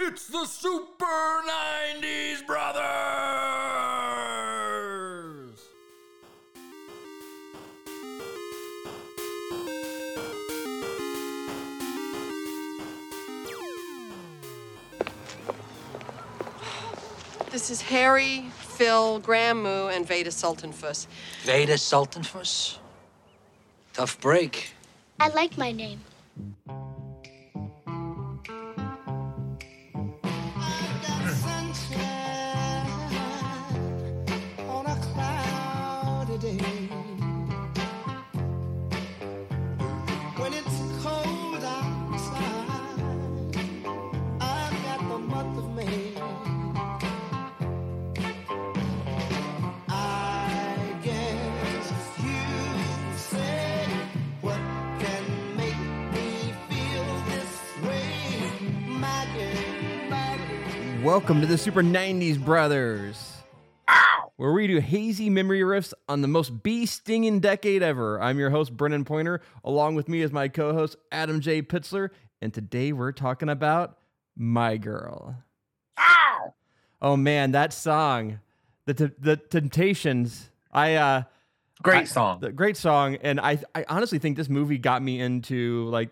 It's the Super 90s Brothers! This is Harry, Phil, Gramoo, and Vada Sultenfuss. Vada Sultenfuss? Tough break. I like my name. Welcome to the Super 90s Brothers. Where we do hazy memory riffs on the most bee stinging decade ever. I'm your host, Brennan Pointer. Along with me is my co host, Adam J. Pitzler. And today we're talking about My Girl. Oh man, that song, the, T- the Temptations. I, uh, Great I- song. the- great song. And I, I honestly think this movie got me into like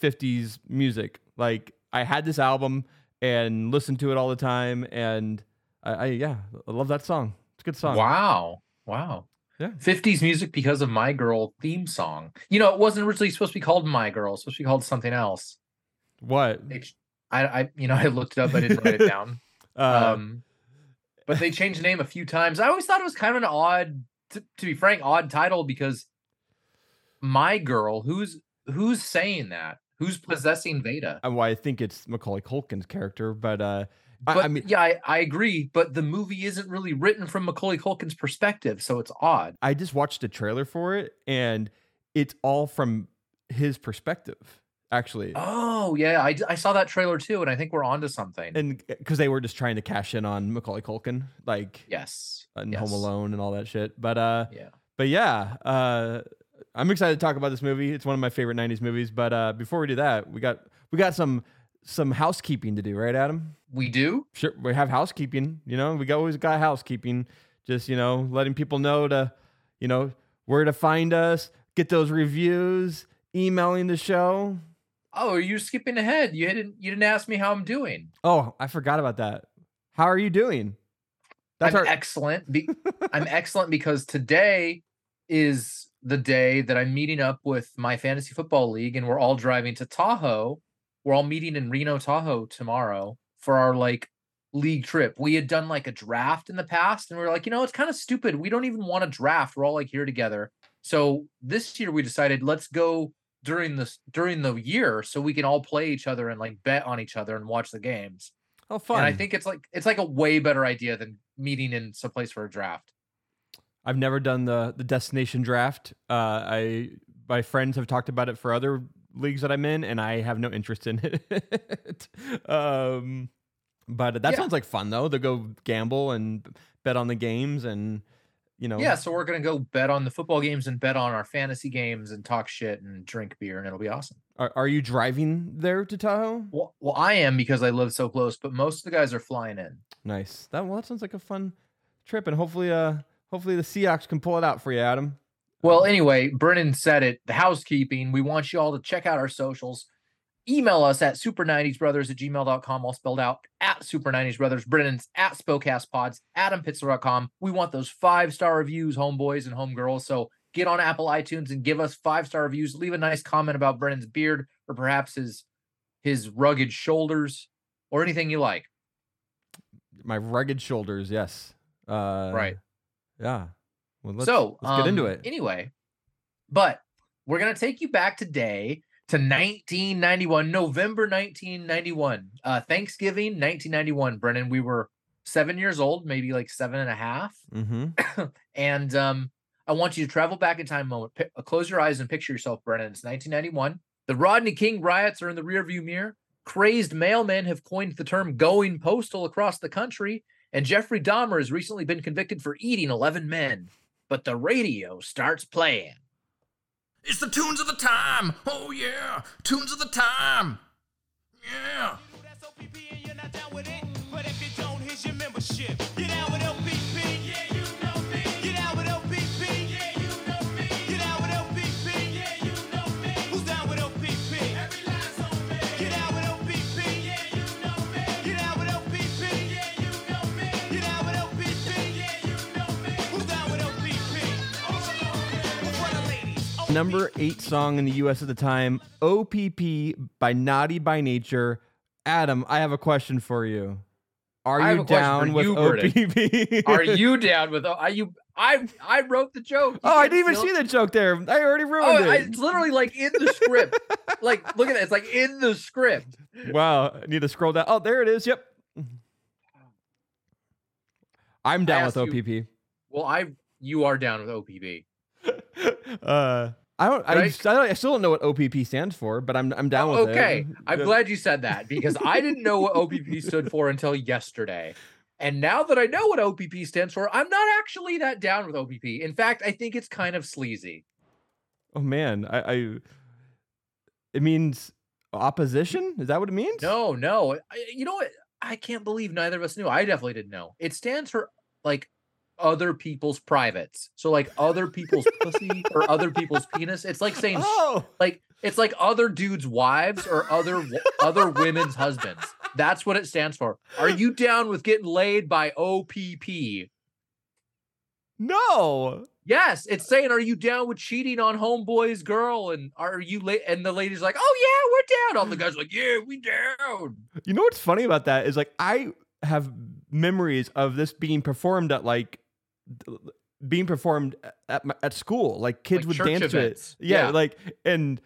50s music. Like I had this album and listen to it all the time. And I, I yeah, I love that song. It's a good song. Wow. Wow. Yeah. 50s music because of My Girl theme song. You know, it wasn't originally supposed to be called My Girl, supposed to be called something else. What? I, I you know, I looked it up, I didn't write it down. Uh, Um but they changed the name a few times. I always thought it was kind of an odd to, to be frank, odd title because My Girl, who's who's saying that? Who's possessing Vada? well, I think it's Macaulay Culkin's character, but uh, I- But I mean, yeah, I, I agree, but the movie isn't really written from Macaulay Culkin's perspective, so it's odd. I just watched a trailer for it, and it's all from his perspective, actually. Oh yeah, I saw that trailer too, and I think we're onto something. and because they were just trying to cash in on Macaulay Culkin, like yes, and yes. Home Alone and all that shit. But uh, Yeah. but yeah, uh, I'm excited to talk about this movie. It's one of my favorite '90s movies. But uh, before we do that, we got we got some some housekeeping to do, right, Adam? We do. Sure, we have housekeeping. You know, we got, always got housekeeping. Just you know, letting people know to, you know, where to find us, get those reviews, emailing the show. Oh, you're skipping ahead. You didn't you didn't ask me how I'm doing. Oh, I forgot about that. How are you doing? That's I'm our excellent. Be- I'm excellent because today is the day that I'm meeting up with my fantasy football league, and we're all driving to Tahoe. We're all meeting in Reno, Tahoe tomorrow for our like league trip. We had done like a draft in the past, and we were like, you know, it's kind of stupid. We don't even want to draft. We're all like here together. So this year we decided let's go during this during the year so we can all play each other and like bet on each other and watch the games. oh fun. And I think it's like it's like a way better idea than meeting in some place for a draft. I've never done the the destination draft. Uh, I my friends have talked about it for other leagues that I'm in, and I have no interest in it. um, but that Yeah. sounds like fun though to go gamble and bet on the games, and you know, Yeah, so we're gonna go bet on the football games and bet on our fantasy games and talk shit and drink beer and it'll be awesome. Are, are you driving there to Tahoe? Well, well, I am because I live so close, but most of the guys are flying in. Nice. That well, that sounds like a fun trip, and hopefully, uh, hopefully the Seahawks can pull it out for you, Adam. Well, anyway, Brennan said it. The housekeeping. We want you all to check out our socials. Email us at super90sbrothers at gmail.com, all spelled out at super90sbrothers. Brennan's at spokecastpods, adampitzler.com. We want those five star reviews, homeboys and homegirls. So get on Apple iTunes and give us five star reviews. Leave a nice comment about Brennan's beard or perhaps his his rugged shoulders or anything you like. My rugged shoulders, yes. Uh, Right. Yeah. Well, let's, so let's get into um, it. Anyway, but we're gonna take you back today to 1991, November 1991, uh, Thanksgiving 1991. Brennan, we were seven years old, maybe like seven and a half, Mm-hmm. and um, I want you to travel back in time a moment. Pi- uh, close your eyes and picture yourself, Brennan. It's 1991. The Rodney King riots are in the rearview mirror. Crazed mailmen have coined the term going postal across the country, and Jeffrey Dahmer has recently been convicted for eating 11 men. But the radio starts playing. It's the tunes of the time. Oh, yeah. Tunes of the time. Yeah. Number eight song in the U.S. at the time, OPP by Naughty by Nature. Adam, I have a question for you. Are you down with you, OPP? Are you down with? Are you? I I wrote the joke. You Oh, I didn't even see the joke there. I already Oh, ruined I, it. it's literally like in the script. like, look at it. It's like in the script. Wow, I need to scroll down. Oh, there it is. Yep. I'm down with OPP. Well, I you are down with OPP. uh, I don't. I, Right? s- I, I still don't know what OPP stands for, but I'm I'm down with it. okay, I'm glad you said that because I didn't know what OPP stood for until yesterday. And now that I know what OPP stands for, I'm not actually that down with OPP. In fact, I think it's kind of sleazy. Oh man, I, I. It means opposition. Is that what it means? No, no. I, you know what? I can't believe neither of us knew. I definitely didn't know. It stands for like other people's privates. So like other people's pussy or other people's penis. It's like saying Oh, like it's like other dudes' wives or other other women's husbands. That's what it stands for. Are you down with getting laid by OPP? no. Yes, it's saying, are you down with cheating on homeboy's girl? And are you late? And the lady's like, oh yeah, we're down. All the guys like, yeah, we down. You know what's funny about that is like I have memories of this being performed at like being performed at my, at school. Like kids Like would dance to it. Yeah, Yeah. like and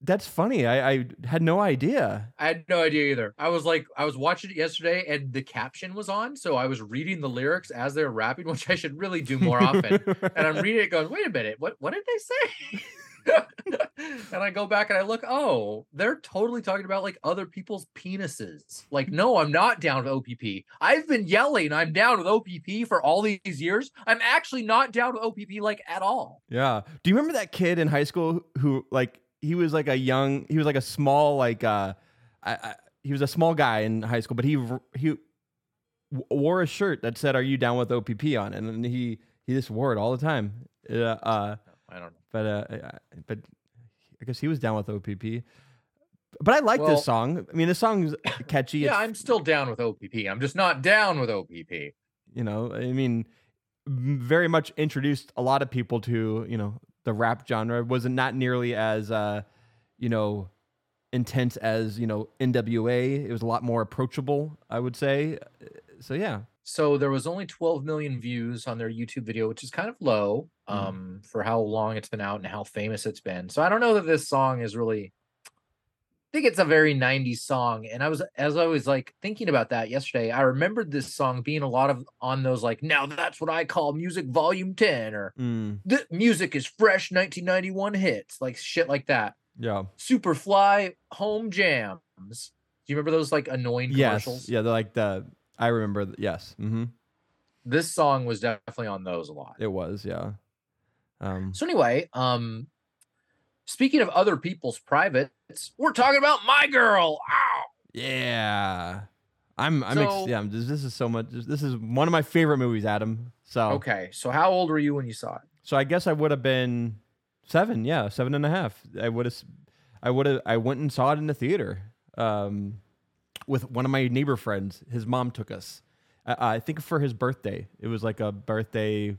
that's funny. I, I had no idea. I had no idea either. I was like, I was watching it yesterday, and the caption was on, so I was reading the lyrics as they were rapping, which I should really do more often. and I'm reading it, going, wait a minute, what what did they say? and I go back and I look, oh, they're totally talking about like other people's penises. Like, no, I'm not down with OPP. I've been yelling I'm down with OPP for all these years. I'm actually not down with OPP like at all. Yeah. Do you remember that kid in high school who like he was like a young he was like a small like uh I, I, he was a small guy in high school, but he he wore a shirt that said "Are you down with OPP?" on it, and he he just wore it all the time. Uh, uh I don't know. but uh, I- but I guess he was down with OPP. But I like Well- this song. I mean, the song's catchy. Yeah, it's, I'm still down with OPP. I'm just not down with OPP. you know, I mean, very much introduced a lot of people to you know the rap genre. Wasn't not nearly as uh, you know intense as you know NWA. It was a lot more approachable, I would say. So yeah, So there was only 12 million views on their YouTube video, which is kind of low. Um, for how long it's been out and how famous it's been. So I don't know that this song is really. I think it's a very 90s song. And I was, as I was like thinking about that yesterday, I remembered this song being a lot of on those like, now that's what I call music volume 10 or Mm, the music is fresh 1991 hits, like shit like that. yeah, Superfly home jams. Do you remember those like annoying yes, commercials? yeah. They're like the I remember. th- Yes, hmm This song was definitely on those a lot. it was. Yeah. Um, So anyway, um speaking of other people's privates, we're talking about my girl. Ow! Yeah. I'm I'm ex- yeah, I'm- this, this is so much this is one of my favorite movies, Adam. So Okay, so how old were you when you saw it? so I guess I would have been seven, yeah, seven and a half. I would have I would have I went and saw it in the theater. Um with one of my neighbor friends. His mom took us. Uh, I think for his birthday. It was like a birthday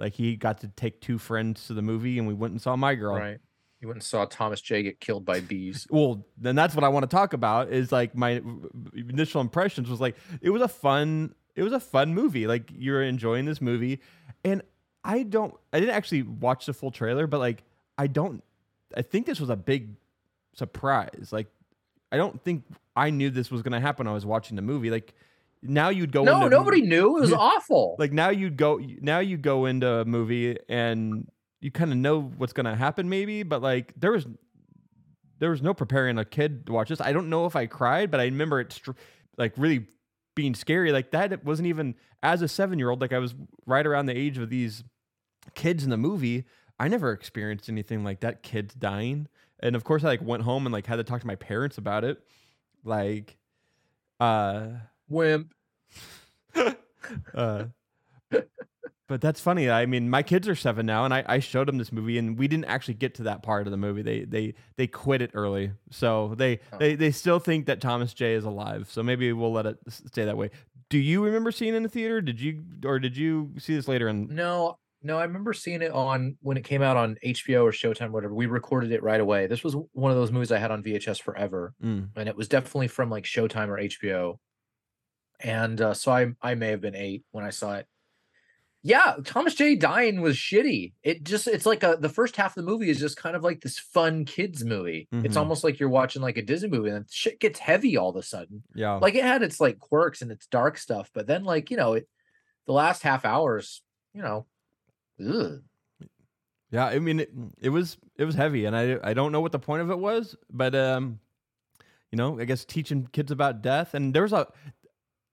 like he got to take two friends to the movie and we went and saw my girl. Right. You went and saw Thomas J get killed by bees. well then that's what i want to talk about is like my initial impressions was like it was a fun it was a fun movie like you're enjoying this movie and i don't i didn't actually watch the full trailer but like i don't i think this was a big surprise like i don't think i knew this was going to happen i was watching the movie like now you'd go no, into nobody knew. It was awful. like now you'd go now you go into a movie and you kind of know what's going to happen maybe but like there was there was no preparing a kid to watch this. I don't know if i cried but i remember it str- like really being scary. Like that it wasn't even as a seven year old like i was right around the age of these kids in the movie i never experienced anything like that kids dying. And of course i like went home and like had to talk to my parents about it. Like uh Wimp. uh, but that's funny. I mean, my kids are seven now, and I, I showed them this movie, and we didn't actually get to that part of the movie. They they they quit it early, so they Oh. they they still think that Thomas J is alive. So maybe we'll let it stay that way. Do you remember seeing it in the theater? Did you or did you see this later in? No, No, I remember seeing it on when it came out on HBO or Showtime, or whatever. We recorded it right away. This was one of those movies I had on VHS forever, Mm. and it was definitely from like Showtime or HBO. And uh, so I I may have been eight when I saw it. Yeah, Thomas J. dying was shitty. It just it's like a the first half of the movie is just kind of like this fun kids movie. It's Mhm. almost like you're watching like a Disney movie, and shit gets heavy all of a sudden Yeah. like it had its like quirks and its dark stuff, but then like you know it, the last half hours, you know, ugh. Yeah, I mean it, it was it was heavy and I I don't know what the point of it was, but um you know, I guess teaching kids about death and there was a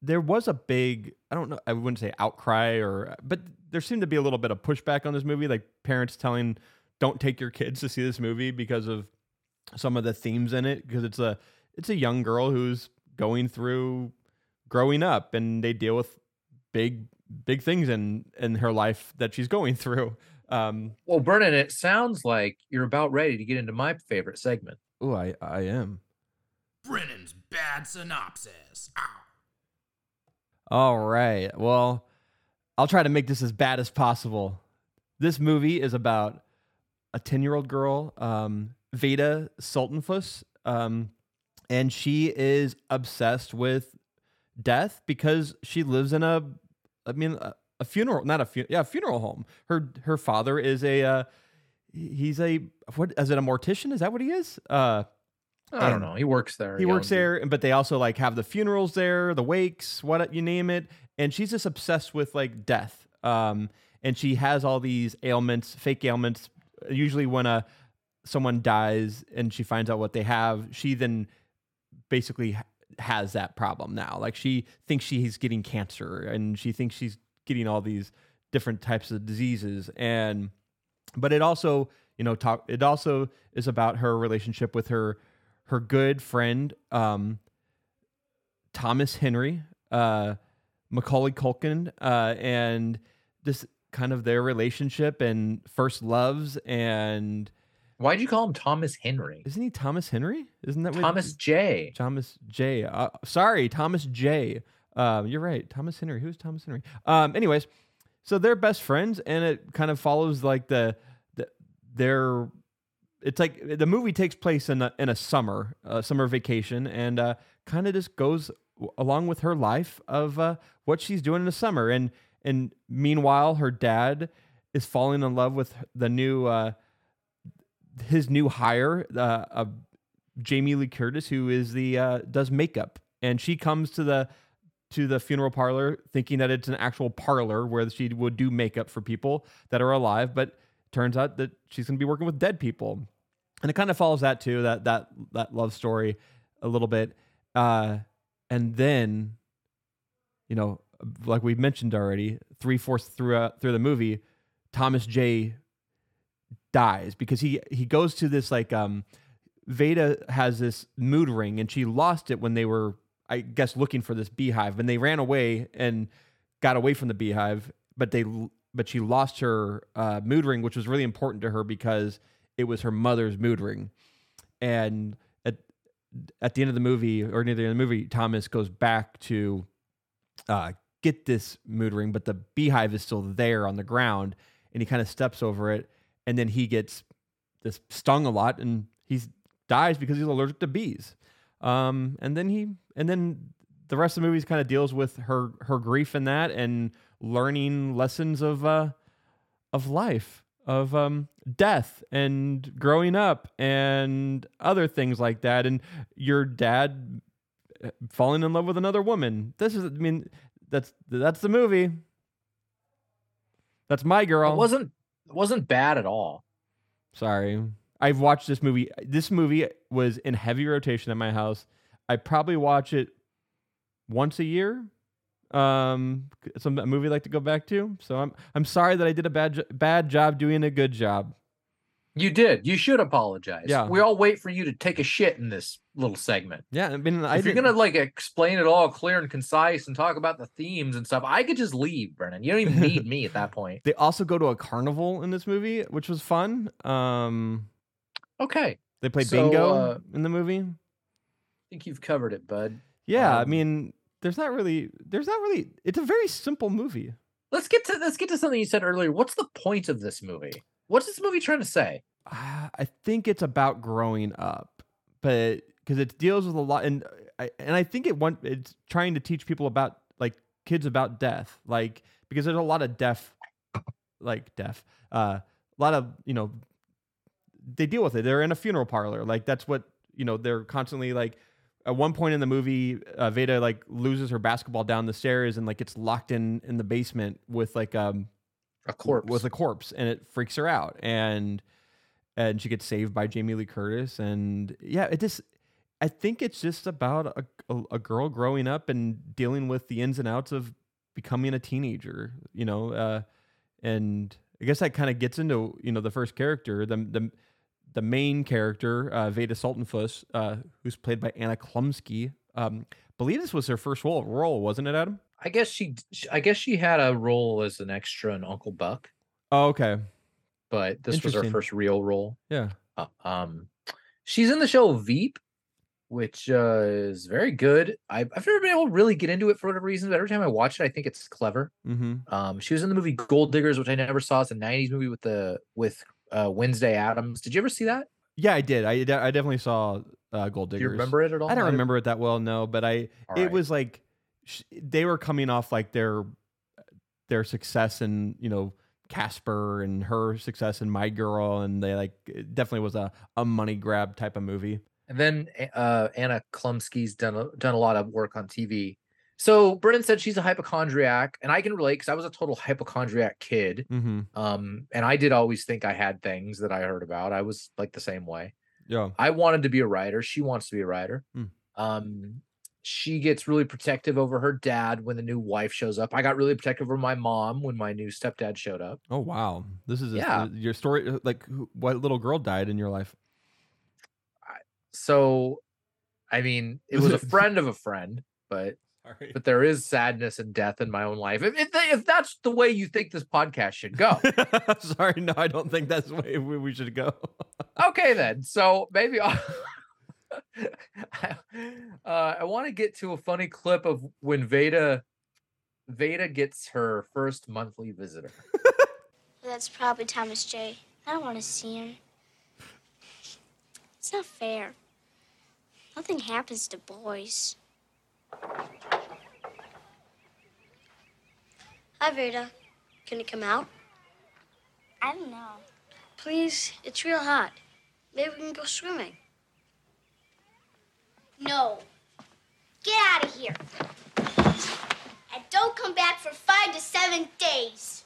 there was a big I don't know, I wouldn't say outcry or but there seemed to be a little bit of pushback on this movie like parents telling don't take your kids to see this movie because of some of the themes in it because it's a it's a young girl who's going through growing up and they deal with big big things in in her life that she's going through. Um well, Brennan, it sounds like you're about ready to get into my favorite segment. Oh, I I am. Brennan's bad synopsis. Ow. All right. Well, I'll try to make this as bad as possible. This movie is about a 10-year-old girl, um, Vada Sultenfuss, um, and she is obsessed with death because she lives in a I mean a, a funeral, not a fu- yeah, a funeral home. Her her father is a uh, he's a what is it a mortician? Is that what he is? Uh I don't know. He works there. he works there, but they also like have the funerals there, the wakes, what you name it. And she's just obsessed with like death. Um, and she has all these ailments, fake ailments. Usually, when a someone dies and she finds out what they have, she then basically ha- has that problem now. Like she thinks she's getting cancer, and she thinks she's getting all these different types of diseases. And but it also, you know, talk. It also is about her relationship with her her good friend um, Thomas Henry, uh, Macaulay Culkin, uh, and this kind of their relationship and first loves. And Why'd you call him Thomas Henry? isn't he Thomas Henry? Isn't that what- Thomas J. Thomas J. Uh, sorry, Thomas J. Um, you're right, Thomas Henry. Who's Thomas Henry? Um, anyways, so they're best friends, and it kind of follows like the, the their. It's like the movie takes place in a, in a summer, uh, summer vacation, and uh, kind of just goes w- along with her life of uh, what she's doing in the summer, and and meanwhile, her dad is falling in love with the new uh, his new hire, uh, uh, Jamie Lee Curtis, who is the does makeup, and she comes to the to the funeral parlor thinking that it's an actual parlor where she would do makeup for people that are alive, but turns out that she's going to be working with dead people, and it kind of follows that too that that that love story a little bit, uh, and then you know, like we've mentioned already, three fourths through through the movie, Thomas J dies because he he goes to this like um Vada has this mood ring and she lost it when they were I guess looking for this beehive. And they ran away and got away from the beehive but they but she lost her uh, mood ring which was really important to her because it was her mother's mood ring. And at at the end of the movie or near the end of the movie Thomas goes back to uh, get this mood ring but the beehive is still there on the ground and he kind of steps over it and then he gets this stung a lot and he dies because he's allergic to bees. Um, and then he and then the rest of the movie kind of deals with her her grief in that and learning lessons of uh of life of um death and growing up and other things like that and your dad uh, falling in love with another woman this is i mean that's that's the movie that's my girl It wasn't it wasn't bad at all. Sorry. I've watched this movie. This movie was in heavy rotation at my house. I probably watch it once a year. Um, some a movie I like to go back to. So I'm I'm sorry that I did a bad jo- bad job doing a good job. You did. You should apologize. Yeah. We all wait for you to take a shit in this little segment. Yeah, I mean, I if you're didn't- gonna like explain it all clear and concise and talk about the themes and stuff, I could just leave, Brennan. You don't even need me at that point. They also go to a carnival in this movie, which was fun. Um, Okay. they play So, bingo uh, in the movie. I think you've covered it, bud. Yeah, I um, mean, there's not really, there's not really. It's a very simple movie. let's get to let's get to something you said earlier. What's the point of this movie? What's this movie trying to say? Uh, I think it's about growing up, but because it deals with a lot, and I and I think it want it's trying to teach people about like kids about death, like because there's a lot of deaf, like deaf, uh, a lot of you know, they deal with it. They're in a funeral parlor, like that's what you know. They're constantly like. At one point in the movie, uh, Vada like loses her basketball down the stairs and like gets locked in in the basement with like um A corpse. with a corpse and it freaks her out and and she gets saved by Jamie Lee Curtis and yeah it just I think it's just about a, a, a girl growing up and dealing with the ins and outs of becoming a teenager you know uh and I guess that kind of gets into you know the first character the the the main character uh, Vada Sultenfuss uh, who's played by Anna Chlumsky um believe this was her first role role wasn't it Adam I guess she I guess she had a role as an extra in Uncle Buck, oh okay but this was her first real role. yeah Uh, um she's in the show Veep, which uh, is very good. I, I've never been able to really get into it for whatever reason, but every time I watch it, I think it's clever. mm-hmm Um, she was in the movie Gold Diggers, which I never saw. It's a '90s movie with the with uh, Wednesday Addams. Did you ever see that? Yeah, I did. I, de- I definitely saw uh, Gold Do Diggers. you remember it at all? I don't remember it that well, no. But I, All it right. was like sh- they were coming off like their their success in you know Casper and her success in My Girl, and they like it definitely was a a money grab type of movie. And then uh, Anna Chlumsky's done a, done a lot of work on TV. So Brennan said she's a hypochondriac, and I can relate because I was a total hypochondriac kid. Mm-hmm. Um, and I did always think I had things that I heard about. I was like the same way. Yeah. I wanted to be a writer. She wants to be a writer. Hmm. Um, she gets really protective over her dad when the new wife shows up. I got really protective over my mom when my new stepdad showed up. Oh wow, this is a, Yeah. your story. uh, Like, what little girl died in your life? So, I mean, it was a friend of a friend, but Sorry. but there is sadness and death in my own life. If if, if that's the way you think this podcast should go, Sorry, no, I don't think that's the way we we should go. okay then. So maybe I'll. uh, I want to get to a funny clip of when Vada Vada gets her first monthly visitor. That's probably Thomas J. I don't want to see him. It's not fair. Nothing happens to boys. Hi, Vada. Can you come out? I don't know. Please, it's real hot. Maybe we can go swimming. No. Get out of here. And don't come back for five to seven days.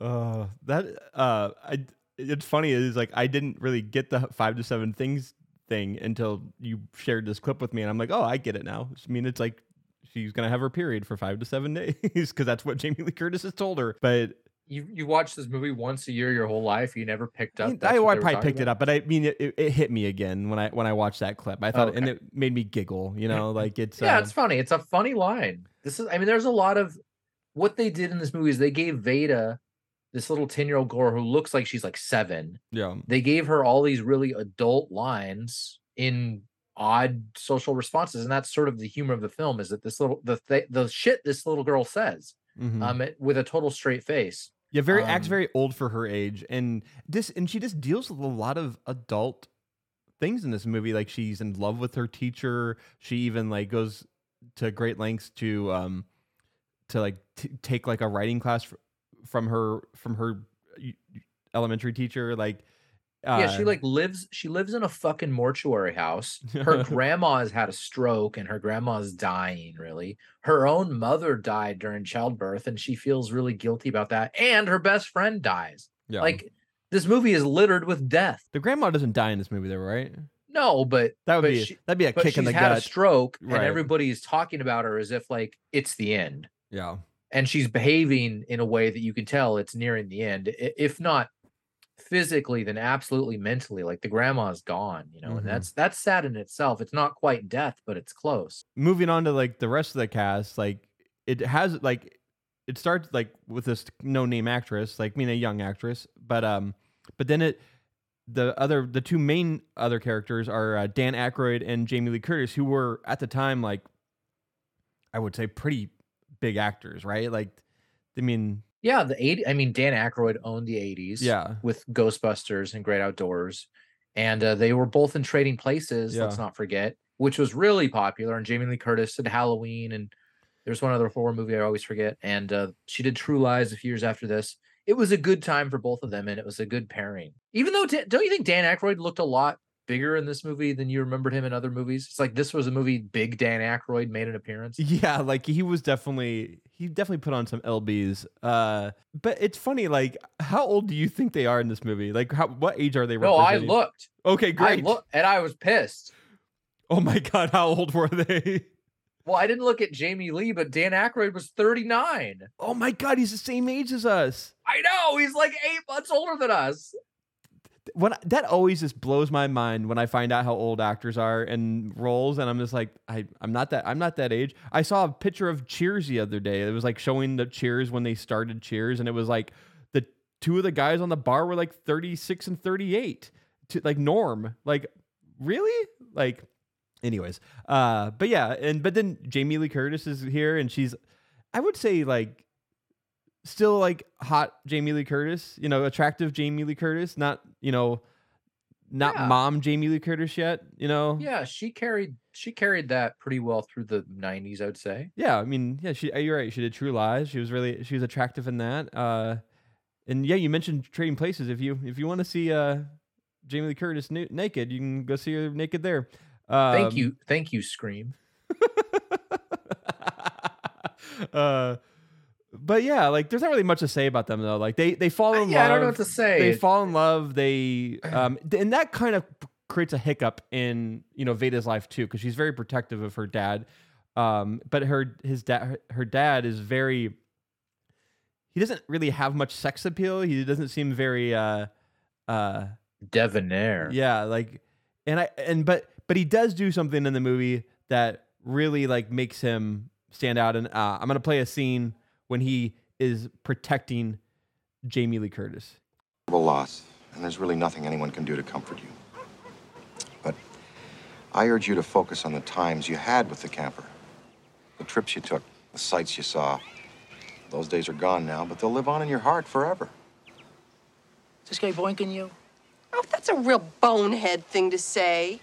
Uh, that uh, I it's funny is like I didn't really get the five to seven things thing until you shared this clip with me, and I'm like, oh, I get it now. I mean, it's like she's gonna have her period for five to seven days because that's what Jamie Lee Curtis has told her. But You you watch this movie once a year your whole life. You never picked up. that's I, I probably picked it up, but I mean, it, it, it hit me again when I when I watched that clip. I thought, and Okay. it made me giggle. You know, like it's Yeah, uh, it's funny. It's a funny line. This is. I mean, there's a lot of what they did in this movie is they gave Vada this little ten year old girl who looks like she's like seven. yeah, they gave her all these really adult lines in odd social responses and that's sort of the humor of the film is that this little the th- the shit this little girl says mhm. um it- with a total straight face Yeah, very acts Um, very old for her age, and this and she just deals with a lot of adult things in this movie. Like she's in love with her teacher. She even like goes to great lengths to um to like t- take like a writing class fr- from her from her elementary teacher. Like uh, yeah she like lives she lives in a fucking mortuary house her grandma has had a stroke and her grandma's dying really her own mother died during childbirth and she feels really guilty about that and her best friend dies yeah. like this movie is littered with death the grandma doesn't die in this movie, though, right? no but That would but be she- that'd be a kick in the had a gut. stroke Right. and everybody is talking about her as if like it's the end yeah, and she's behaving in a way that you can tell it's nearing the end if not physically than absolutely mentally like the grandma's gone you know Mhm. and that's that's sad in itself it's not quite death but it's close moving on to like the rest of the cast, like it has like it starts like with this no name actress, like I mean a young actress, but um, but then it the other the two main other characters are uh, Dan Aykroyd and Jamie Lee Curtis, who were at the time like I would say pretty big actors, right? Like, I mean, Yeah, the 80 I mean Dan Aykroyd owned the 80s yeah, with Ghostbusters and Great Outdoors. And uh, they were both in Trading Places, let's not forget, which was really popular. And Jamie Lee Curtis did Halloween and there's one other horror movie I always forget. And uh, she did True Lies a few years after this. It was a good time for both of them, and it was a good pairing. Even though, don't you think Dan Aykroyd looked a lot bigger in this movie than you remembered him in other movies? It's like this was a movie big Dan Aykroyd made an appearance. yeah. Like he was definitely he definitely put on some lbs. Uh, but it's funny. Like, how old do you think they are in this movie? Like, how what age are they? No, I looked. Okay, I great. looked, and I was pissed. Oh my god, how old were they? Well, I didn't look at Jamie Lee, but Dan Aykroyd was 39. Oh my god, he's the same age as us. I know he's like eight months older than us. When that always just blows my mind when I find out how old actors are in roles, and I'm just like, I, I'm not that, I'm not that age. I saw a picture of Cheers the other day. It was like showing the Cheers when they started Cheers, and it was like the two of the guys on the bar were like 36 and 38, to, like Norm. Like, really? Like, anyways, uh, but yeah, and but then Jamie Lee Curtis is here, and she's, I would say like still like hot Jamie Lee Curtis, you know, attractive Jamie Lee Curtis, not, you know, not Yeah. mom Jamie Lee Curtis yet, you know? Yeah, she carried she carried that pretty well through the 90s, I would say. Yeah, I mean, yeah, she you're right. She did True Lies. She was really she was attractive in that. Uh and yeah, you mentioned Trading Places. If you if you want to see uh Jamie Lee Curtis nu- naked, you can go see her naked there. Um, Thank you, thank you, Scream. uh but yeah, like there's not really much to say about them though. Like they they fall in yeah, love. I don't know what to say. they fall in love they um and that kind of creates a hiccup in you know vada's life too because she's very protective of her dad um but her his dad her, her dad is very he doesn't really have much sex appeal he doesn't seem very uh uh Debonair. yeah like and i and but but he does do something in the movie that really like makes him stand out and uh, i'm gonna play a scene when he is protecting jamie lee curtis terrible loss, and there's really nothing anyone can do to comfort you. But I urge you to focus on the times you had with the camper, the trips you took, the sights you saw. Those days are gone now, but they'll live on in your heart forever. Is this guy boinking you? Oh, that's a real bonehead thing to say.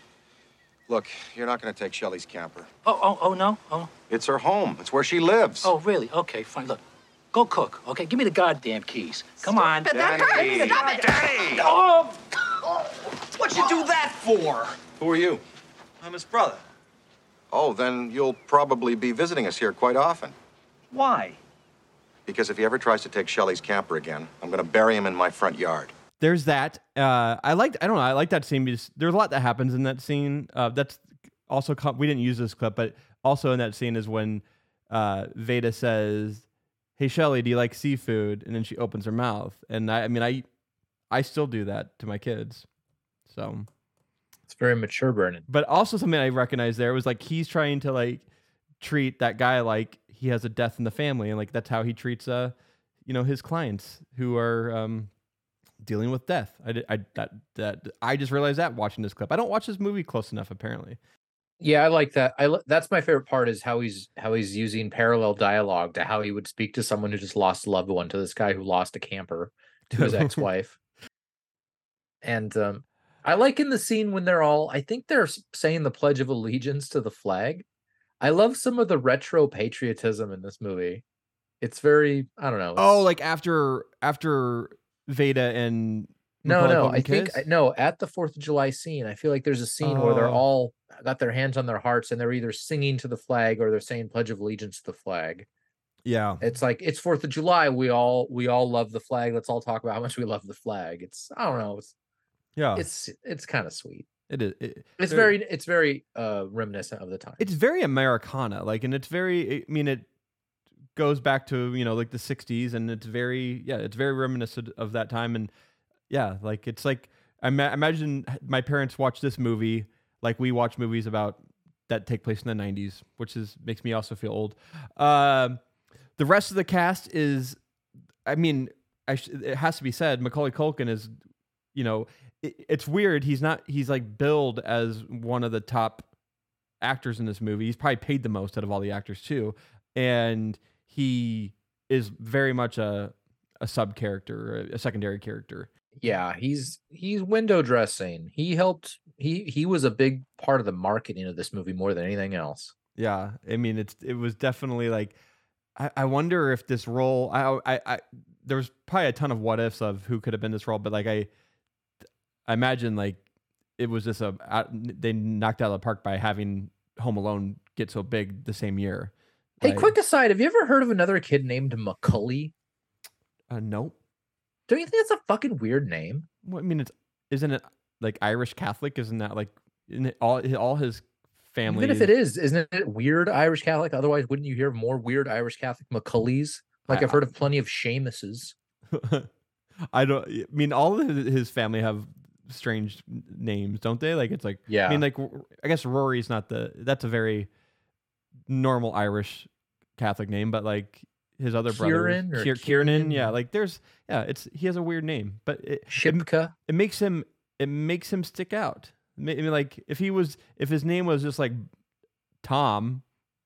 Look, you're not going to take Shelly's camper. Oh, oh, oh, no? Oh, It's her home. It's where she lives. oh, really? Okay, fine. Look, go cook. Okay, give me the goddamn keys. Come on. But that hurts. Stop it. Danny! Oh. oh, What'd you do that for? Who are you? I'm his brother. Oh, then you'll probably be visiting us here quite often. Why? Because if he ever tries to take Shelly's camper again, I'm going to bury him in my front yard. There's that. Uh, I liked. I don't know. I like that scene because there's a lot that happens in that scene. Uh, that's also com- we didn't use this clip, but also in that scene is when uh, Vada says, "Hey Shelly, do you like seafood?" And then she opens her mouth, and I, I mean, I, I still do that to my kids. So, It's very mature, Brennan. but also something I recognized there was like he's trying to like treat that guy like he has a death in the family, and like that's how he treats uh, you know, his clients who are um dealing with death. I did, I that that I just realized that watching this clip. I don't watch this movie close enough apparently. Yeah, I like that. I that's my favorite part is how he's how he's using parallel dialogue to how he would speak to someone who just lost a loved one to this guy who lost a camper to his ex-wife. And um I like in the scene when they're all I think they're saying the pledge of allegiance to the flag. I love some of the retro patriotism in this movie. It's very I don't know. Oh, like after after Vada and no, Macaulay no. Culkin I think kiss? I- no. At the Fourth of July scene, I feel like there's a scene where they're Oh. all got their hands on their hearts and they're either singing to the flag or they're saying "Pledge of Allegiance" to the flag. yeah. It's like it's Fourth of July. We all we all love the flag. Let's all talk about how much we love the flag. It's I don't know. It's Yeah. it's it's kind of sweet. it is. It, It's very it's very uh reminiscent of the time. it's very Americana, like, and it's very. I mean, it goes back to you know like the '60s, and it's very yeah, it's very reminiscent of that time, and yeah, like it's like I ma- imagine my parents watch this movie like we watch movies about that take place in the '90s, which is makes me also feel old. Um, the rest of the cast is, I mean, I sh- it has to be said, Macaulay Culkin is, you know, it, it's weird. He's not. He's like billed as one of the top actors in this movie. He's probably paid the most out of all the actors too, and he is very much a a sub character, a secondary character. Yeah, he's he's window dressing. He helped. He he was a big part of the marketing of this movie more than anything else. Yeah, I mean, it's it was definitely like, I, I wonder if this role, I, I, I, there was probably a ton of what ifs of who could have been this role, but like I, I imagine like it was just a they knocked out of the park by having Home Alone get so big the same year. Hey, Like, quick aside: Have you ever heard of another kid named McCully? Uh, nope. Don't you think that's a fucking weird name? Well, I mean, it's isn't it like Irish Catholic? Isn't that like isn't all all his family? Even if it is, isn't it weird Irish Catholic? Otherwise, wouldn't you hear more weird Irish Catholic Macaulays? Like I- have heard of plenty of Seamuses. I don't. I mean, all of his his family have strange names, don't they? Like it's like Yeah. I mean, like I guess Rory's not the. That's a very normal Irish Catholic name, but like his other Kieran brother, or Kier- Kieran. Yeah, like there's yeah, it's he has a weird name, but it, it, Shipka. it makes him it makes him stick out. I mean, like if he was if his name was just like Tom,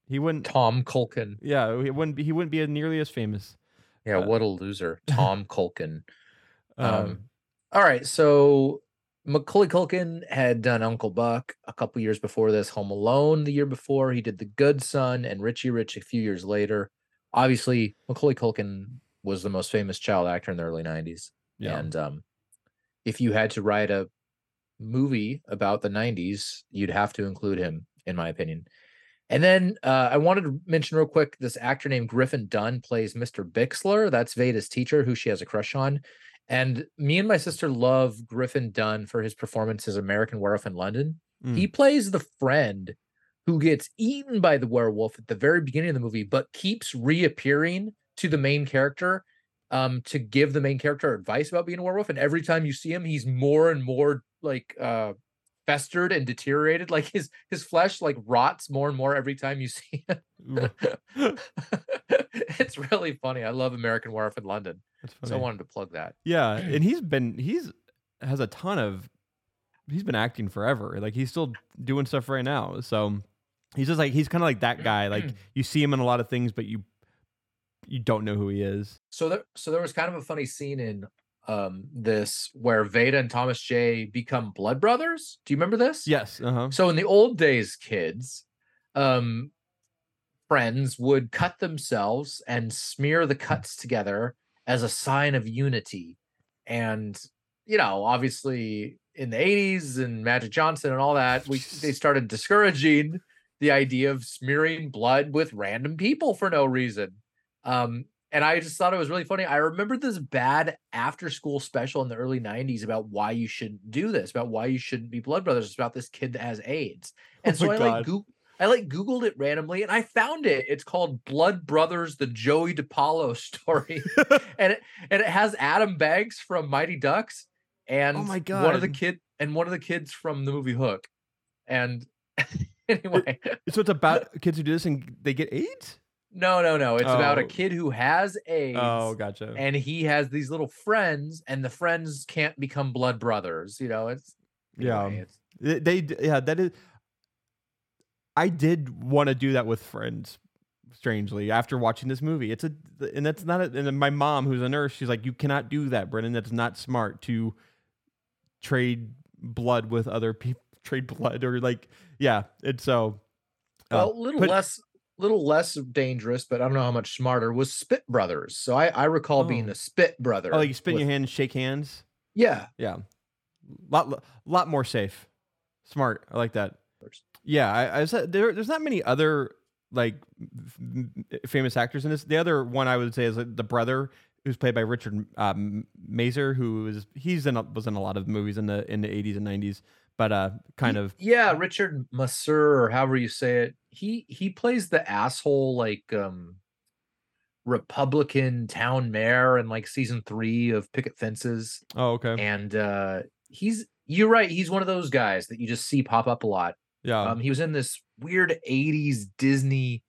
he wouldn't. Tom Culkin. Yeah, he wouldn't be. He wouldn't be nearly as famous. Yeah, Uh, what a loser. Tom Culkin. Um, Um, all right, so Macaulay Culkin had done Uncle Buck a couple years before this, Home Alone the year before. He did The Good Son and Richie Rich a few years later. Obviously, Macaulay Culkin was the most famous child actor in the early 90s. Yeah. And um, if you had to write a movie about the 90s, you'd have to include him, in my opinion. And then uh, I wanted to mention real quick this actor named Griffin Dunne plays Mr. Bixler. That's Vada's teacher, who she has a crush on. And me and my sister love Griffin Dunne for his performance as American Werewolf in London. Mm. He plays the friend who gets eaten by the werewolf at the very beginning of the movie, but keeps reappearing to the main character um, to give the main character advice about being a werewolf. And every time you see him, he's more and more like uh, festered and deteriorated. Like his his flesh like rots more and more every time you see him. it's really funny. I love American Werewolf in London. That's So I wanted to plug that. Yeah, and he's been he's has a ton of he's been acting forever. Like he's still doing stuff right now. So he's just like he's kind of like that guy. Like you see him in a lot of things, but you you don't know who he is. So there, so there was kind of a funny scene in um this where Vada and Thomas J become blood brothers. Do you remember this? Yes. Uh huh. So in the old days, kids, um, friends would cut themselves and smear the cuts together as a sign of unity. And you know, obviously in the 80s and Magic Johnson and all that, we they started discouraging the idea of smearing blood with random people for no reason. Um, and I just thought it was really funny. I remember this bad after school special in the early 90s about why you shouldn't do this, about why you shouldn't be blood brothers. It's about this kid that has AIDS. And Oh so I God. like Goog- I like Googled it randomly and I found it. It's called Blood Brothers, the Joey DiPaolo story. and it and it has Adam Banks from Mighty Ducks and Oh my God. one of the kid and one of the kids from the movie Hook. And anyway, So it's about kids who do this and they get AIDS. no, no, no. It's about a Oh. kid who has AIDS. Oh, gotcha. and he has these little friends, and the friends can't become blood brothers. You know, it's Yeah. anyway, it's- They, they yeah that is. I did want to do that with friends. Strangely, after watching this movie, it's a and that's not a, and then my mom, who's a nurse, she's like, you cannot do that, Brennan. That's not smart to trade blood with other people. Trade blood or like yeah. And so. uh, well, a little but- less, little less dangerous, but I don't know how much smarter was Spit Brothers. So I, I recall being Oh. a Spit brother. Oh, like you spit with- your hand, and shake hands. Yeah, Yeah, lot lot more safe, smart. I like that. Yeah, I, I said there. There's not many other like f- famous actors in this. The other one I would say is like, the brother who's played by Richard um, Mazer, who is he's in a, was in a lot of movies in the in the 80s and 90s, but uh, kind of yeah. Richard Masur, or however you say it, he he plays the asshole like um Republican town mayor in like season three of Picket Fences. oh okay and uh he's you're right he's one of those guys that you just see pop up a lot yeah um he was in this weird 80s disney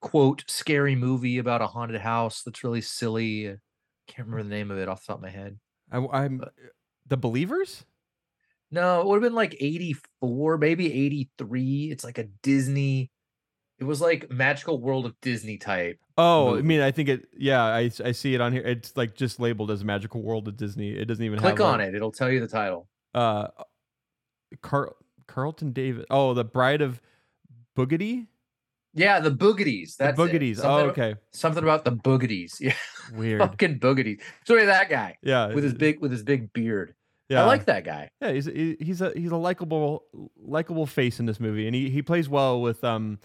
quote scary movie about a haunted house that's really silly uh, can't remember the name of it off the top of my head I, am the believers. no it would have been like 84 maybe 83 it's like a disney It was like magical world of Disney type. Oh, I mean, I think it. Yeah, I I see it on here. It's like just labeled as Magical World of Disney. It doesn't even have Click on like, it; it'll tell you the title. Uh, Carl Carlton David. Oh, the Bride of Boogedy. Yeah, the Boogeties. The That's it. Boogeties. Oh, okay. Something about the Boogeties. Yeah, Weird. fucking Boogeties. Sorry, that guy Yeah, with his big with his big beard. Yeah, I like that guy. Yeah, he's he- he's a he's a likable likable face in this movie, and he he plays well with um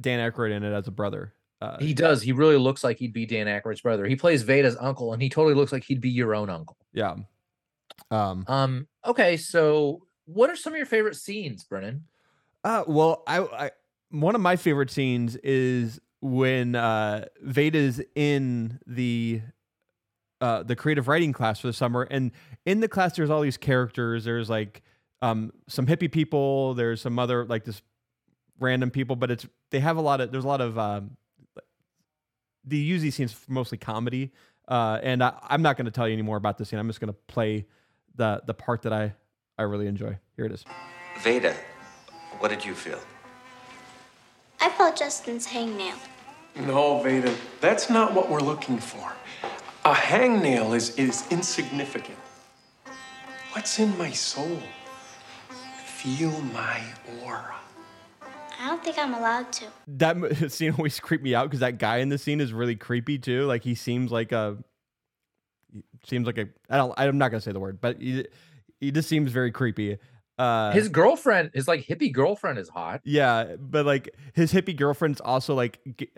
Dan Aykroyd in it as a brother. Uh, He does. He really looks like he'd be Dan Aykroyd's brother. He plays Vada's uncle, and he totally looks like he'd be your own uncle. yeah. Um. Um. Okay, so what are some of your favorite scenes, Brennan? Uh, well, I, I one of my favorite scenes is when uh, Vada's in the uh, the creative writing class for the summer, and in the class there's all these characters. There's like um, some hippie people. There's some other like this random people, but it's they have a lot of there's a lot of um, they use these scenes mostly comedy. Uh, and I, I'm not going to tell you any more about this scene. I'm just going to play the the part that I I really enjoy. Here it is. Vada, what did you feel? I felt Justin's hangnail. No, Vada, that's not what we're looking for. A hangnail is, is insignificant. What's in my soul? Feel my aura. I don't think I'm allowed to. that scene always creeped me out because that guy in the scene is really creepy too. Like he seems like a seems like a I don't I'm not gonna say the word, but he, he just seems very creepy. Uh, His girlfriend, his like hippie girlfriend, is hot. yeah, but like his hippie girlfriend's also like g-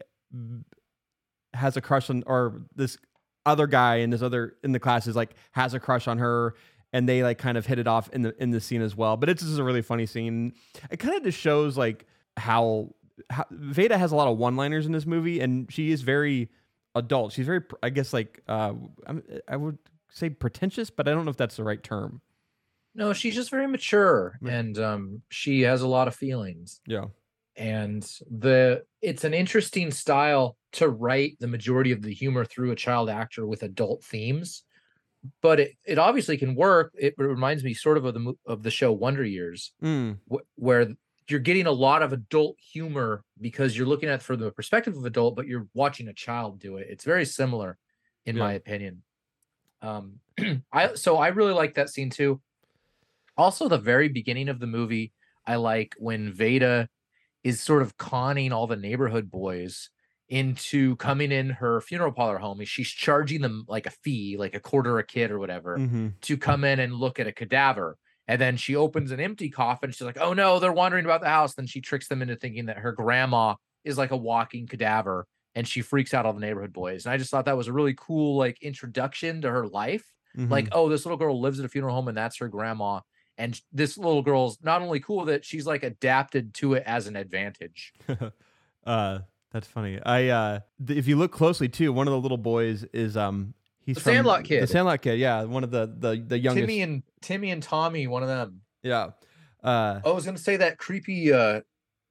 has a crush on or this other guy in this other in the class is like has a crush on her and they like kind of hit it off in the in the scene as well but it's just a really funny scene it kind of just shows like how, how vada has a lot of one liners in this movie and she is very adult she's very i guess like uh I'm, i would say pretentious but i don't know if that's the right term No, she's just very mature, Yeah. and um, she has a lot of feelings. yeah. And the it's an interesting style to write the majority of the humor through a child actor with adult themes but it, it obviously can work. It reminds me sort of of the of the show wonder years mm, wh- where you're getting a lot of adult humor because you're looking at it from the perspective of adult but you're watching a child do it. It's very similar in my opinion. Um i so i really like that scene too also the very beginning of the movie i like when vada is sort of conning all the neighborhood boys into coming in her funeral parlor home she's charging them like a fee like a quarter a kid or whatever hmm to come in and look at a cadaver. And then she opens an empty coffin. She's like, oh no, they're wandering about the house. Then she tricks them into thinking that her grandma is like a walking cadaver and she freaks out all the neighborhood boys. And I just thought that was a really cool like introduction to her life. Like, oh, this little girl lives at a funeral home and that's her grandma. And this little girl's not only cool that she's like adapted to it as an advantage. uh that's funny i uh th- if you look closely too one of the little boys is um he's The from Sandlot kid the sandlot kid yeah one of the the the youngest Timmy and Timmy and Tommy, one of them. yeah uh I was gonna say that creepy uh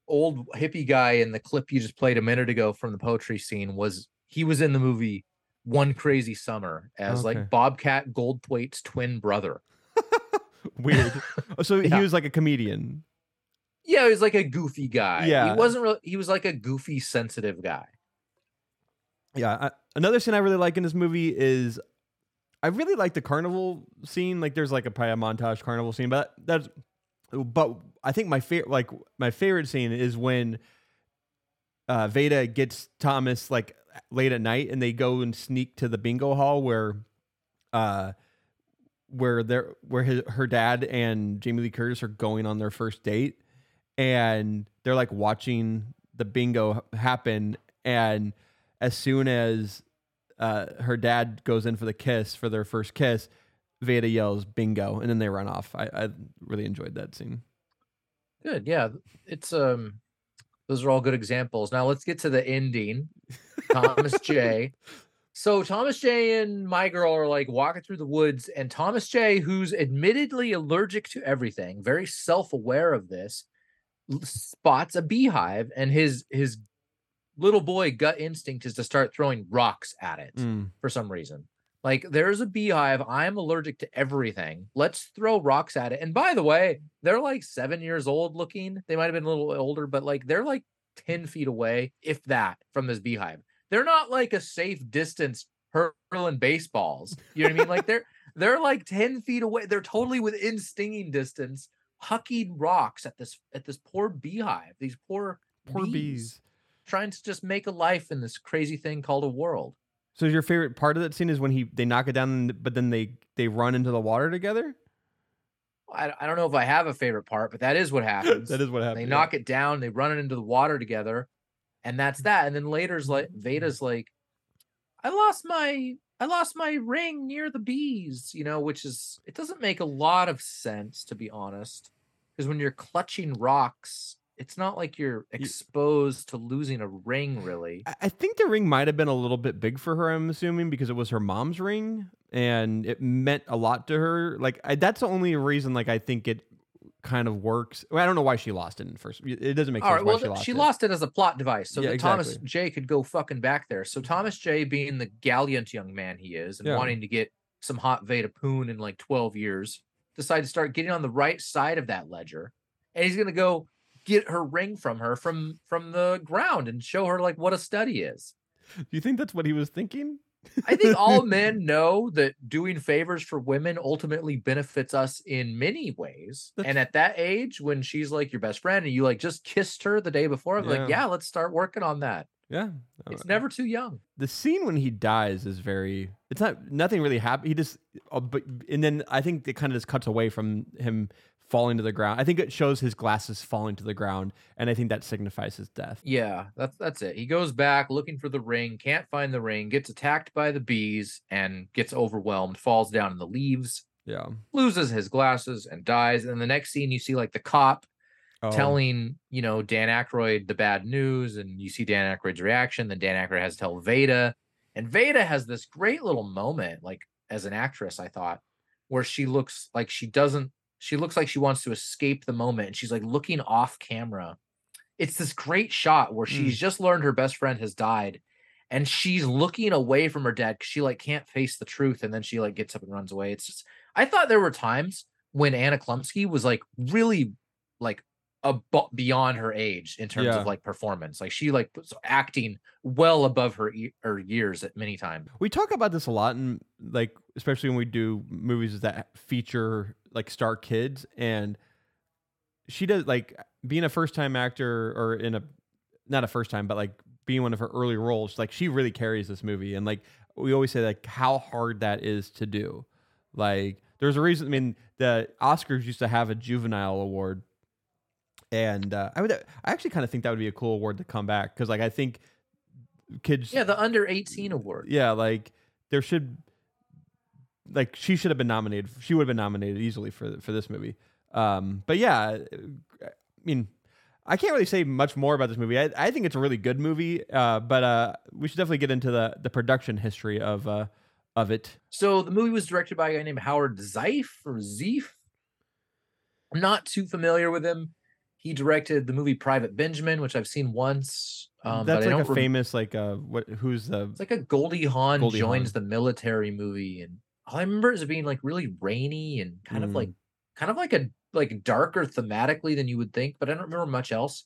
old hippie guy in the clip you just played a minute ago from the poetry scene was he was in the movie One Crazy Summer as Okay. like Bobcat Goldthwait's twin brother. Weird so Yeah. he was like a comedian Yeah, he was like a goofy guy. Yeah. He wasn't really he was like a goofy, sensitive guy. yeah I, another scene i really like in this movie is i really like the carnival scene like there's like a probably a montage carnival scene but that's but i think my favorite like my favorite scene is when uh vada gets thomas like late at night and they go and sneak to the bingo hall where uh where they're where his, her dad and jamie lee curtis are going on their first date and they're like watching the bingo happen and as soon as uh, her dad goes in for the kiss for their first kiss vada yells bingo and then they run off i, I really enjoyed that scene Good. Yeah. It's um those are all good examples. Now let's get to the ending. Thomas J. So Thomas J and my girl are like walking through the woods, and Thomas J, who's admittedly allergic to everything, very self-aware of this, spots a beehive, and his his little boy gut instinct is to start throwing rocks at it Mm. for some reason. Like there's a beehive. I'm allergic to everything. Let's throw rocks at it. And by the way, they're like seven years old looking. They might have been a little older, but like they're like 10 feet away, if that, from this beehive. They're not like a safe distance hurling baseballs. You know what I mean? Like they're they're like 10 feet away. They're totally within stinging distance, hucking rocks at this at this poor beehive, these poor Poor bees. trying to just make a life in this crazy thing called a world. So your favorite part of that scene is when he they knock it down, but then they they run into the water together. I, I don't know if I have a favorite part, but that is what happens. That is what happens. They yeah. knock it down, they run it into the water together, and that's mm. that. And then later's like Vada's like, I lost my I lost my ring near the bees, you know, which is it doesn't make a lot of sense to be honest. Because when you're clutching rocks, it's not like you're exposed to losing a ring really. I- I think the ring might have been a little bit big for her. I'm assuming because it was her mom's ring and it meant a lot to her. Like I, that's the only reason. Like I think it kind of works. Well, I don't know why she lost it in first. It doesn't make All sense right, why well, she lost she it. lost it as a plot device so Yeah, that Thomas exactly. J could go fucking back there. So Thomas J, being the gallant young man he is, and Yeah. wanting to get some hot Vada Poon in like twelve years, decided to start getting on the right side of that ledger, and he's gonna go get her ring from her from from the ground and show her like what a study is. Do you think that's what he was thinking? I think all men know that doing favors for women ultimately benefits us in many ways. And at that age, when she's like your best friend and you like just kissed her the day before, I'm Yeah. like, yeah, let's start working on that. Yeah. It's never too young. the scene when he dies is very it's not nothing really happened he just uh, but and then i think it kind of just cuts away from him falling to the ground i think it shows his glasses falling to the ground and i think that signifies his death Yeah, that's that's it. He goes back looking for the ring, can't find the ring, gets attacked by the bees and gets overwhelmed, falls down in the leaves, yeah loses his glasses and dies. And the next scene you see like the cop Oh. telling, you know, Dan Aykroyd the bad news, and you see Dan Aykroyd's reaction. Then Dan Aykroyd has to tell Vada, and Vada has this great little moment, like as an actress, I thought, where she looks like she doesn't, she looks like she wants to escape the moment, and she's like looking off camera. It's this great shot where hmm. she's just learned her best friend has died, and she's looking away from her dad because she like can't face the truth, and then she like gets up and runs away. It's just, I thought there were times when Anna Chlumsky was like really like abo- beyond her age in terms Yeah. of like performance. Like she like was acting well above her e- her years at many times. we talk about this a lot and like especially when we do movies that feature like star kids and she does like being a first time actor or in a not a first time but like being one of her early roles like she really carries this movie and like we always say like how hard that is to do like there's a reason i mean the oscars used to have a juvenile award and uh, i would i actually kind of think that would be a cool award to come back because like i think kids Yeah, the under 18 award. yeah, like there should like she should have been nominated. She would have been nominated easily for for this movie. Um, but yeah, uh, I mean, I can't really say much more about this movie. I, I think it's a really good movie. Uh, but uh, we should definitely get into the the production history of uh of it. So the movie was directed by a guy named Howard Zeif or Zeef. I'm not too familiar with him. He directed the movie Private Benjamin, which I've seen once. Um, That's but I like a rem- famous like uh what who's the It's like a Goldie Hawn Goldie joins Hawn. the military movie, and all I remember is it being like really rainy and kind of Mm. like kind of like a like darker thematically than you would think, but I don't remember much else.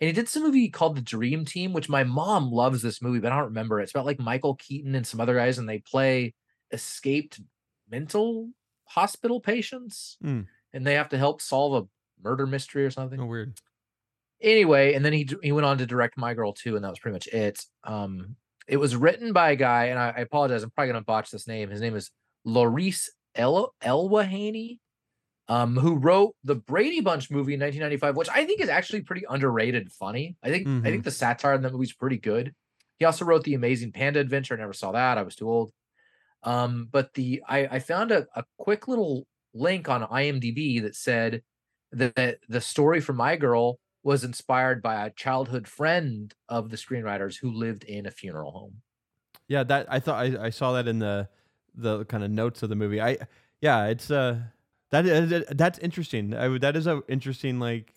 And he did some movie called The Dream Team, which my mom loves this movie, but I don't remember. it. It's about like Michael Keaton and some other guys, and they play escaped mental hospital patients, Hmm. and they have to help solve a murder mystery or something oh weird. anyway, and then he he went on to direct My Girl too, and that was pretty much it. Um, it was written by a guy, and I, I apologize, I'm probably gonna botch this name. His name is Laurice El Elehwany, um, who wrote the Brady Bunch movie in 1995, which I think is actually pretty underrated funny. I think I Mhm. think the satire in that movie is pretty good. He also wrote the Amazing Panda Adventure. I never saw that. I was too old. Um, but the I, I found a, a quick little link on IMDb that said that, that the story for My Girl was inspired by a childhood friend of the screenwriters who lived in a funeral home. Yeah, that I thought I, I saw that in the the kind of notes of the movie. I yeah, it's uh that is that's interesting. I, that is a interesting like.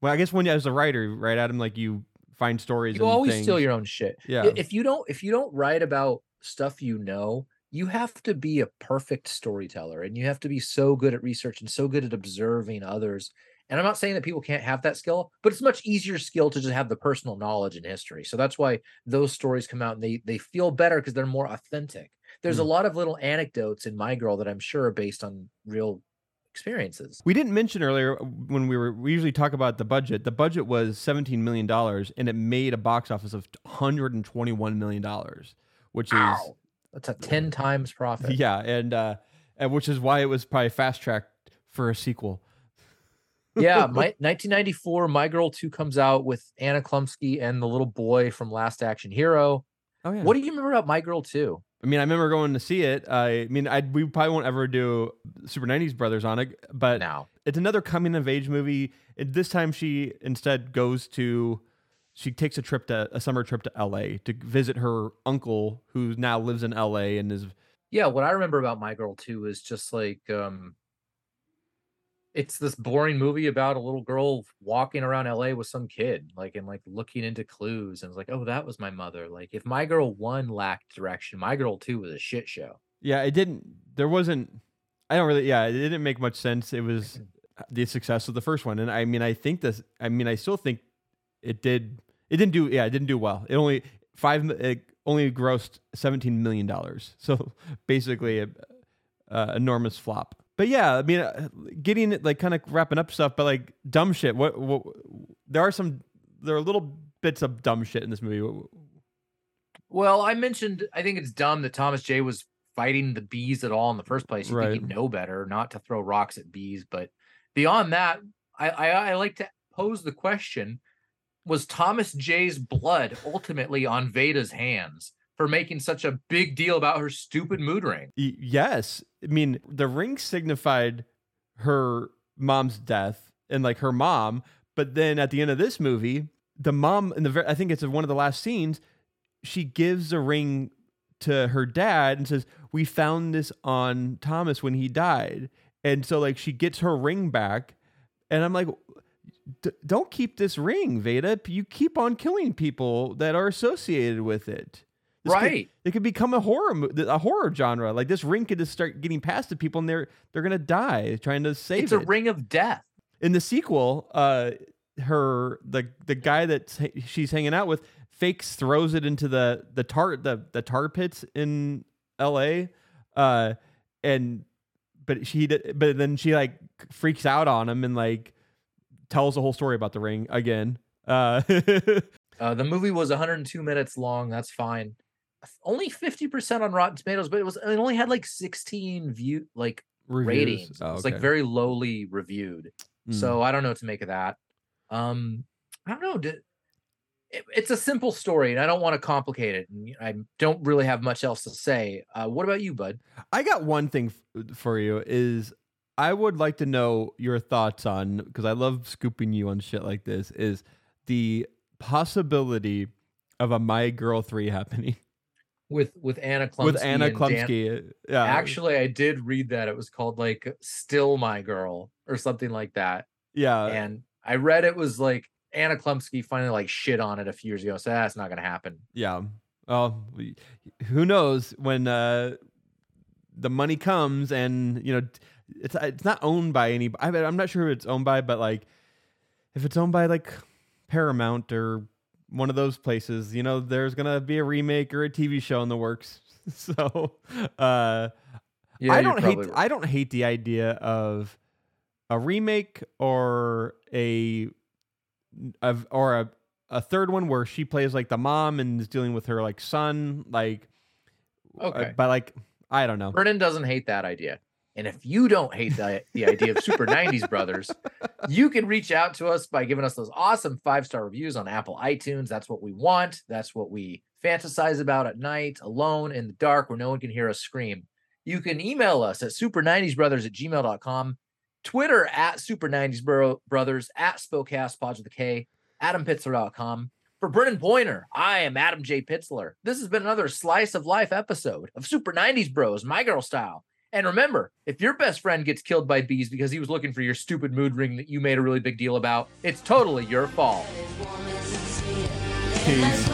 Well, I guess when you as a writer, right, Adam, like you find stories. You and always things. steal your own shit. Yeah. If you don't if you don't write about stuff you know, you have to be a perfect storyteller and you have to be so good at research and so good at observing others And I'm not saying that people can't have that skill, but it's much easier skill to just have the personal knowledge and history. So that's why those stories come out and they they feel better because they're more authentic. There's a Mm. lot of little anecdotes in My Girl that I'm sure are based on real experiences. We didn't mention earlier when we were we usually talk about the budget. The budget was 17 million dollars and it made a box office of 121 million dollars, which is Wow. That's a 10 times profit. yeah, and uh and which is why it was probably fast tracked for a sequel. yeah, my 1994 My Girl 2 comes out with Anna Chlumsky and the little boy from Last Action Hero. Oh yeah. What do you remember about My Girl 2? I mean, I remember going to see it. I mean, I we probably won't ever do Super 90s Brothers on it, but Now, it's another coming of age movie. It, this time she instead goes to she takes a trip to a summer trip to LA to visit her uncle who now lives in LA and is yeah, what I remember about My Girl 2 is just like um it's this boring movie about a little girl walking around LA with some kid, like and like looking into clues and it's like, oh, that was my mother. Like if My Girl 1 lacked direction, My Girl 2 was a shit show. yeah, it didn't there wasn't I don't really yeah, it didn't make much sense. It was the success of the first one and I mean, I think this I mean, I still think it did it didn't do yeah, it didn't do well. It only 5 it only grossed 17 million dollars. So basically a, a enormous flop. But yeah, I mean, uh, getting it like kind of wrapping up stuff, but like dumb shit. What, what there are some there are little bits of dumb shit in this movie. Well, I mentioned I think it's dumb that Thomas J was fighting the bees at all in the first place. You think Right. he'd know better, not to throw rocks at bees. But beyond that, I, I I like to pose the question: Was Thomas J's blood ultimately on Vada's hands for making such a big deal about her stupid mood ring? Yes, I mean the ring signified her mom's death and like her mom, but then at the end of this movie, the mom in the I think it's one of the last scenes, she gives the ring to her dad and says, "We found this on Thomas when he died," and so like she gets her ring back, and I'm like. D- don't keep this ring, Vada. You keep on killing people that are associated with it. This could- Right. it could become a horror a horror genre. Like this ring could just start getting past the people, and they're they're gonna die trying to save it. It's it. a ring of death. In the sequel, uh, her the the guy that she's hanging out with fakes throws it into the the tar the the tar pits in L.A. Uh, and but she but then she like freaks out on him and like tells the whole story about the ring again. Uh, Uh, the movie was 102 minutes long. That's fine. Only 50% on Rotten Tomatoes, but it was it only had like 16 view like Reviews. ratings. Oh, it was like very lowly reviewed. Mm. So I don't know what to make of that. Um, I don't know. Did, it, it's a simple story, and I don't want to complicate it. And I don't really have much else to say. Uh, what about you, bud? I got one thing f- for you is I would like to know your thoughts on because I love scooping you on shit like this is the possibility of a My Girl 3 happening With with Anna Chlumsky. with Anna and Dan- Yeah. Actually, I did read that it was called like "Still My Girl" or something like that. yeah. and I read it was like Anna Chlumsky finally like shit on it a few years ago. So that's not gonna happen. Yeah. Well, who knows when uh, the money comes and you know it's it's not owned by any. I, I'm not sure who it's owned by, but like if it's owned by like Paramount or one of those places, you know, there's gonna be a remake or a TV show in the works. so uh, Yeah, I don't hate right. I don't hate the idea of a remake or a of or a a third one where she plays like the mom and is dealing with her like son like uh, Okay. but like I don't know. Vernon doesn't hate that idea. And if you don't hate the, the idea of Super 90s Brothers, you can reach out to us by giving us those awesome five star reviews on Apple iTunes. That's what we want. That's what we fantasize about at night, alone in the dark where no one can hear us scream. You can email us at super90sbrothers at gmail.com, Twitter at super 90s Bro- brothers, at Spokecast Pods with a K, AdamPitzler.com. For Brennan Pointer, I am Adam J. Pitzler. This has been another slice of life episode of Super 90s Bros, My Girl Style. And remember, if your best friend gets killed by bees because he was looking for your stupid mood ring that you made a really big deal about, it's totally your fault. Peace.